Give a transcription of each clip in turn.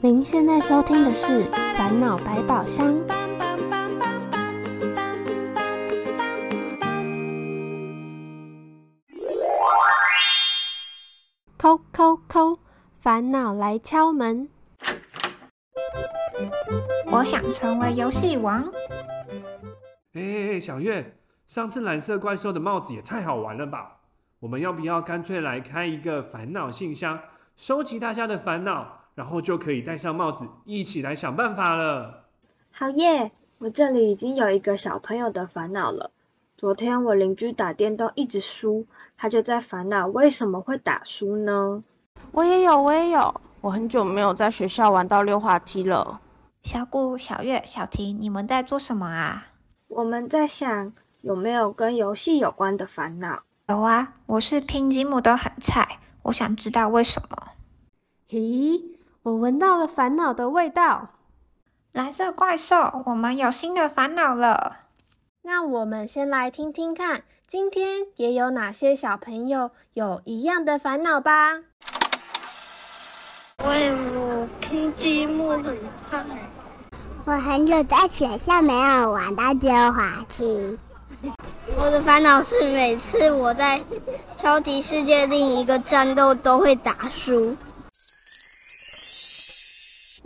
您现在收听的是《烦恼百宝箱》。扣扣扣，烦恼来敲门。我想成为游戏王。哎，小月，上次蓝色怪兽的帽子也太好玩了吧！我们要不要干脆来开一个烦恼信箱，收集大家的烦恼，然后就可以戴上帽子，一起来想办法了？好耶！我这里已经有一个小朋友的烦恼了。昨天我邻居打电动一直输，他就在烦恼为什么会打输呢？我也有，我也有。我很久没有在学校玩到溜滑梯了。小顾、小月、小婷，你们在做什么啊？我们在想有没有跟游戏有关的烦恼。有啊，我是拼积木都很菜，我想知道为什么。咦，我闻到了烦恼的味道。蓝色怪兽，我们有新的烦恼了。那我们先来听听看，今天也有哪些小朋友有一样的烦恼吧。为我拼积木很快。我很久在学校没有玩到溜滑梯。我的烦恼是每次我在超级世界另一个战斗都会打输。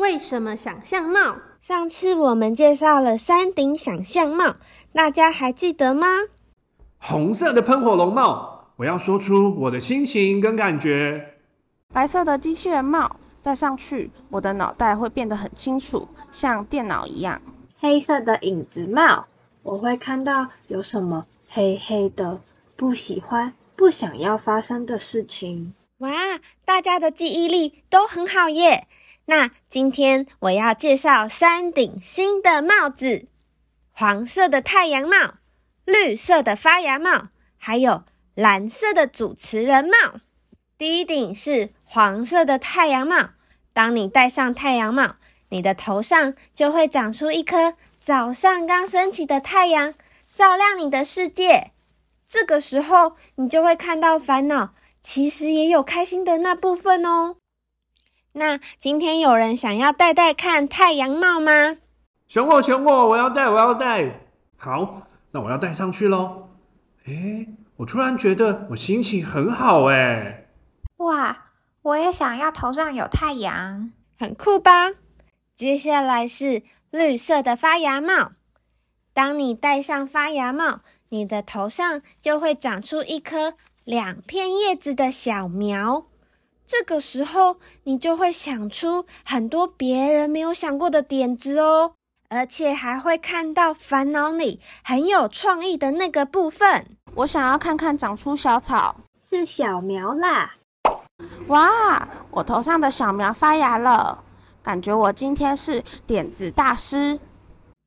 为什么想象帽？上次我们介绍了三顶想象帽，大家还记得吗？红色的喷火龙帽，我要说出我的心情跟感觉。白色的机器人帽戴上去，我的脑袋会变得很清楚，像电脑一样。黑色的影子帽，我会看到有什么黑黑的，不喜欢、不想要发生的事情。哇，大家的记忆力都很好耶！那今天我要介绍三顶新的帽子：黄色的太阳帽、绿色的发芽帽，还有蓝色的主持人帽。第一顶是黄色的太阳帽，当你戴上太阳帽，你的头上就会长出一颗早上刚升起的太阳，照亮你的世界。这个时候，你就会看到烦恼，其实也有开心的那部分哦。那今天有人想要戴戴看太阳帽吗？选我，选我，我要戴，我要戴。好，那我要戴上去喽。诶，我突然觉得我心情很好诶。哇，我也想要头上有太阳，很酷吧？接下来是绿色的发芽帽，当你戴上发芽帽，你的头上就会长出一颗两片叶子的小苗。这个时候，你就会想出很多别人没有想过的点子哦，而且还会看到烦恼里很有创意的那个部分。我想要看看长出小草，是小苗啦！哇，我头上的小苗发芽了，感觉我今天是点子大师，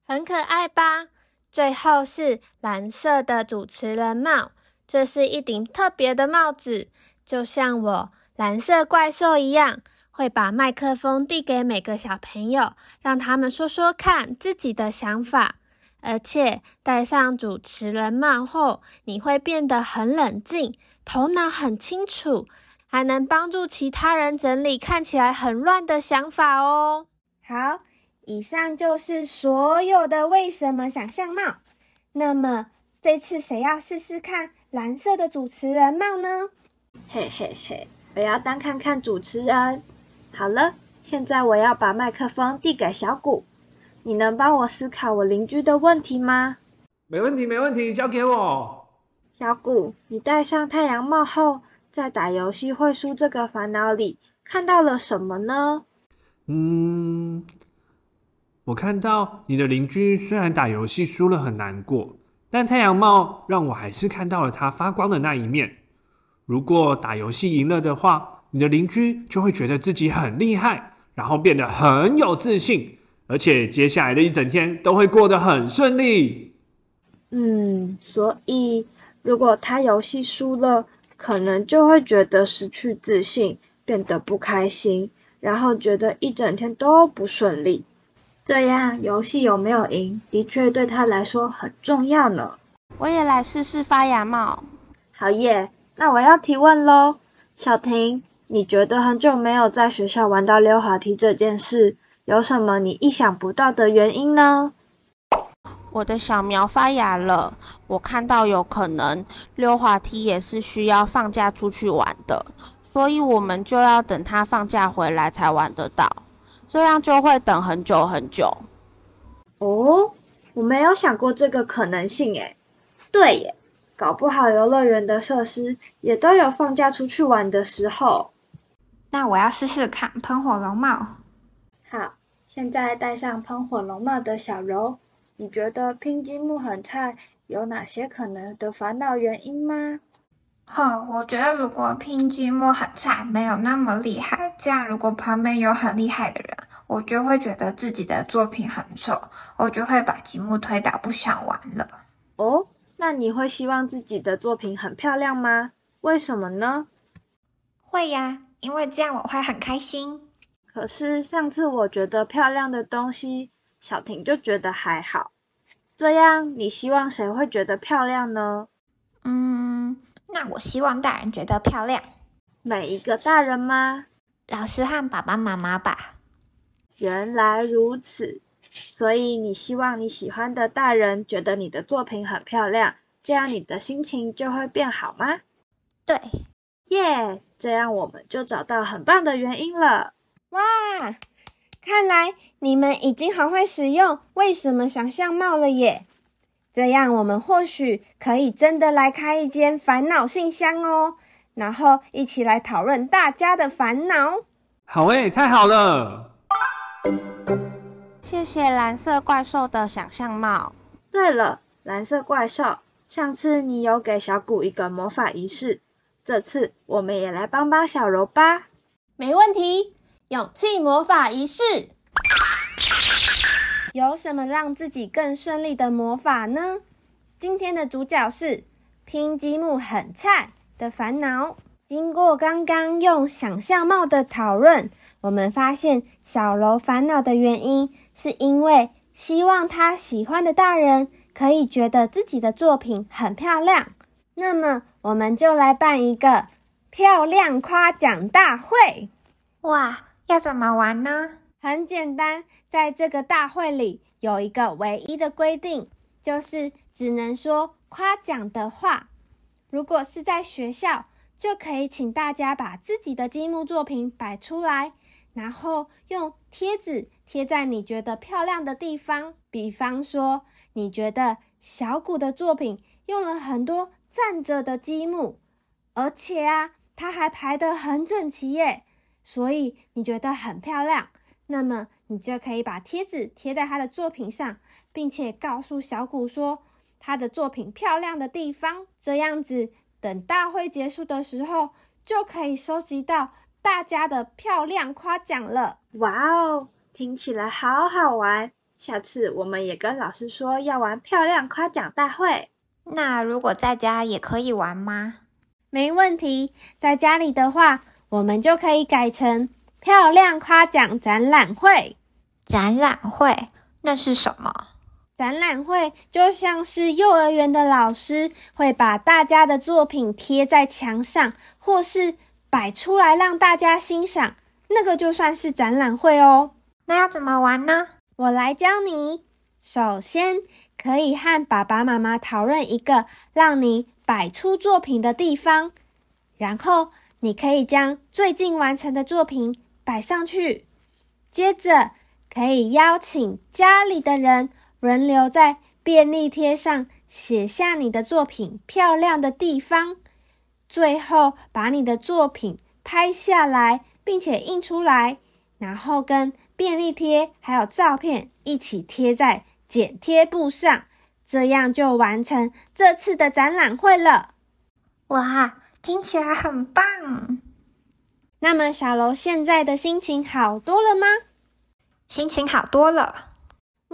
很可爱吧？最后是蓝色的主持人帽，这是一顶特别的帽子，就像我。蓝色怪兽一样，会把麦克风递给每个小朋友，让他们说说看自己的想法。而且戴上主持人帽后，你会变得很冷静，头脑很清楚，还能帮助其他人整理看起来很乱的想法哦。好，以上就是所有的为什么想象帽。那么这次谁要试试看蓝色的主持人帽呢？嘿嘿嘿。我要当看看主持人。好了，现在我要把麦克风递给小谷。你能帮我思考我邻居的问题吗？没问题，没问题，交给我。小谷，你戴上太阳帽后，在打游戏会输这个烦恼里，看到了什么呢？嗯，我看到你的邻居虽然打游戏输了很难过，但太阳帽让我还是看到了他发光的那一面。如果打游戏赢了的话，你的邻居就会觉得自己很厉害，然后变得很有自信，而且接下来的一整天都会过得很顺利。嗯，所以如果他游戏输了，可能就会觉得失去自信，变得不开心，然后觉得一整天都不顺利。这样游戏有没有赢，的确对他来说很重要呢。我也来试试发芽帽。好耶！那我要提问喽，小婷，你觉得很久没有在学校玩到溜滑梯这件事，有什么你意想不到的原因呢？我的小苗发芽了，我看到有可能溜滑梯也是需要放假出去玩的，所以我们就要等它放假回来才玩得到，这样就会等很久很久。哦，我没有想过这个可能性诶。对耶，搞不好游乐园的设施也都有放假出去玩的时候。那我要试试看喷火龙帽。好，现在戴上喷火龙帽的小柔，你觉得拼积木很菜有哪些可能的烦恼原因吗？哼，我觉得如果拼积木很菜，没有那么厉害，这样如果旁边有很厉害的人，我就会觉得自己的作品很丑，我就会把积木推倒，不想玩了。哦，那你会希望自己的作品很漂亮吗？为什么呢？会呀。因为这样我会很开心。可是上次我觉得漂亮的东西，小婷就觉得还好。这样你希望谁会觉得漂亮呢？嗯，那我希望大人觉得漂亮。每一个大人吗？老师和爸爸妈妈吧。原来如此，所以你希望你喜欢的大人觉得你的作品很漂亮，这样你的心情就会变好吗？对。耶，这样我们就找到很棒的原因了。哇，看来你们已经好会使用为什么想象帽了耶！这样我们或许可以真的来开一间烦恼信箱哦，然后一起来讨论大家的烦恼。好诶，太好了！谢谢蓝色怪兽的想象帽。对了，蓝色怪兽，上次你有给小谷一个魔法仪式。这次我们也来帮帮小柔吧，没问题。勇气魔法仪式，有什么让自己更顺利的魔法呢？今天的主角是拼积木很菜的烦恼。经过刚刚用想象帽的讨论，我们发现小柔烦恼的原因是因为希望他喜欢的大人可以觉得自己的作品很漂亮。那么，我们就来办一个漂亮夸奖大会。哇，要怎么玩呢？很简单，在这个大会里有一个唯一的规定，就是只能说夸奖的话。如果是在学校，就可以请大家把自己的积木作品摆出来，然后用贴纸贴在你觉得漂亮的地方。比方说，你觉得小谷的作品用了很多。站着的积木，而且啊，它还排得很整齐耶，所以你觉得很漂亮。那么你就可以把贴纸贴在他的作品上，并且告诉小谷说他的作品漂亮的地方。这样子，等大会结束的时候，就可以收集到大家的漂亮夸奖了。哇哦，听起来好好玩！下次我们也跟老师说要玩漂亮夸奖大会。那如果在家也可以玩吗？没问题，在家里的话，我们就可以改成漂亮夸奖展览会。展览会那是什么？展览会就像是幼儿园的老师会把大家的作品贴在墙上，或是摆出来让大家欣赏，那个就算是展览会哦。那要怎么玩呢？我来教你。首先。可以和爸爸妈妈讨论一个让你摆出作品的地方，然后你可以将最近完成的作品摆上去。接着可以邀请家里的人轮流在便利贴上写下你的作品漂亮的地方。最后把你的作品拍下来，并且印出来，然后跟便利贴还有照片一起贴在。剪贴布上，这样就完成这次的展览会了。哇，听起来很棒！那么小楼现在的心情好多了吗？心情好多了。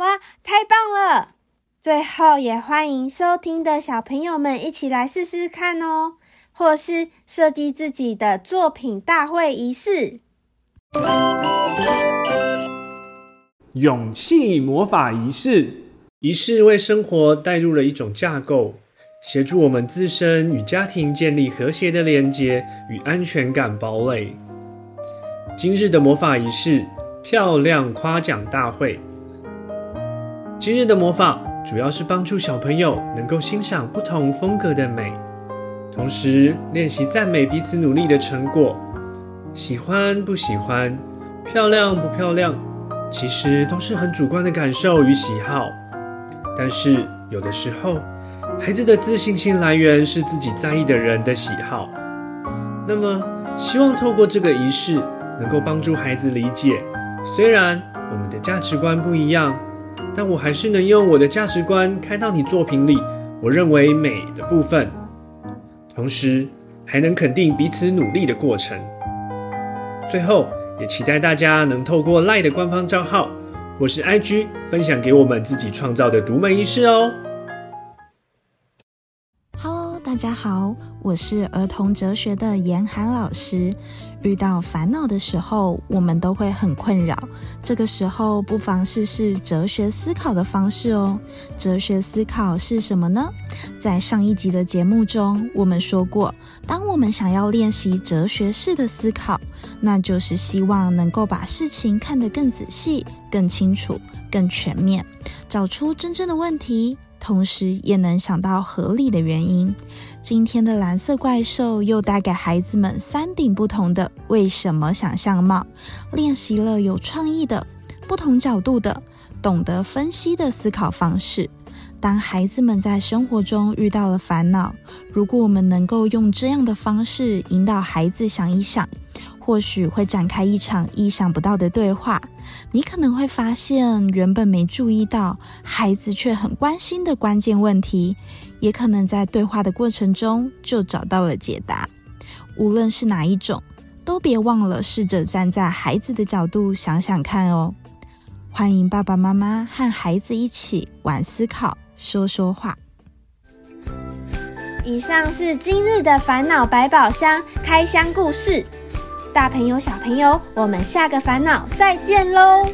哇，太棒了！最后也欢迎收听的小朋友们一起来试试看哦，或是设计自己的作品大会仪式。勇气魔法仪式，仪式为生活带入了一种架构，协助我们自身与家庭建立和谐的连接与安全感堡垒。今日的魔法仪式——漂亮夸奖大会。今日的模仿主要是帮助小朋友能够欣赏不同风格的美，同时练习赞美彼此努力的成果。喜欢不喜欢，漂亮不漂亮，其实都是很主观的感受与喜好。但是有的时候，孩子的自信心来源是自己在意的人的喜好。那么，希望透过这个仪式，能够帮助孩子理解，虽然我们的价值观不一样，但我还是能用我的价值观看到你作品里我认为美的部分，同时还能肯定彼此努力的过程。最后，也期待大家能透过赖的官方账号或是 IG 分享给我们自己创造的独门仪式哦。大家好，我是儿童哲学的严寒老师。遇到烦恼的时候，我们都会很困扰。这个时候，不妨试试哲学思考的方式哦。哲学思考是什么呢？在上一集的节目中，我们说过，当我们想要练习哲学式的思考，那就是希望能够把事情看得更仔细、更清楚、更全面，找出真正的问题。同时也能想到合理的原因。今天的蓝色怪兽又带给孩子们三顶不同的为什么想象帽，练习了有创意的、不同角度的、懂得分析的思考方式。当孩子们在生活中遇到了烦恼，如果我们能够用这样的方式引导孩子想一想，或许会展开一场意想不到的对话。你可能会发现，原本没注意到孩子却很关心的关键问题，也可能在对话的过程中就找到了解答。无论是哪一种，都别忘了试着站在孩子的角度想想看哦。欢迎爸爸妈妈和孩子一起玩思考，说说话。以上是今日的烦恼百宝箱开箱故事。大朋友、小朋友，我们下个烦恼再见喽！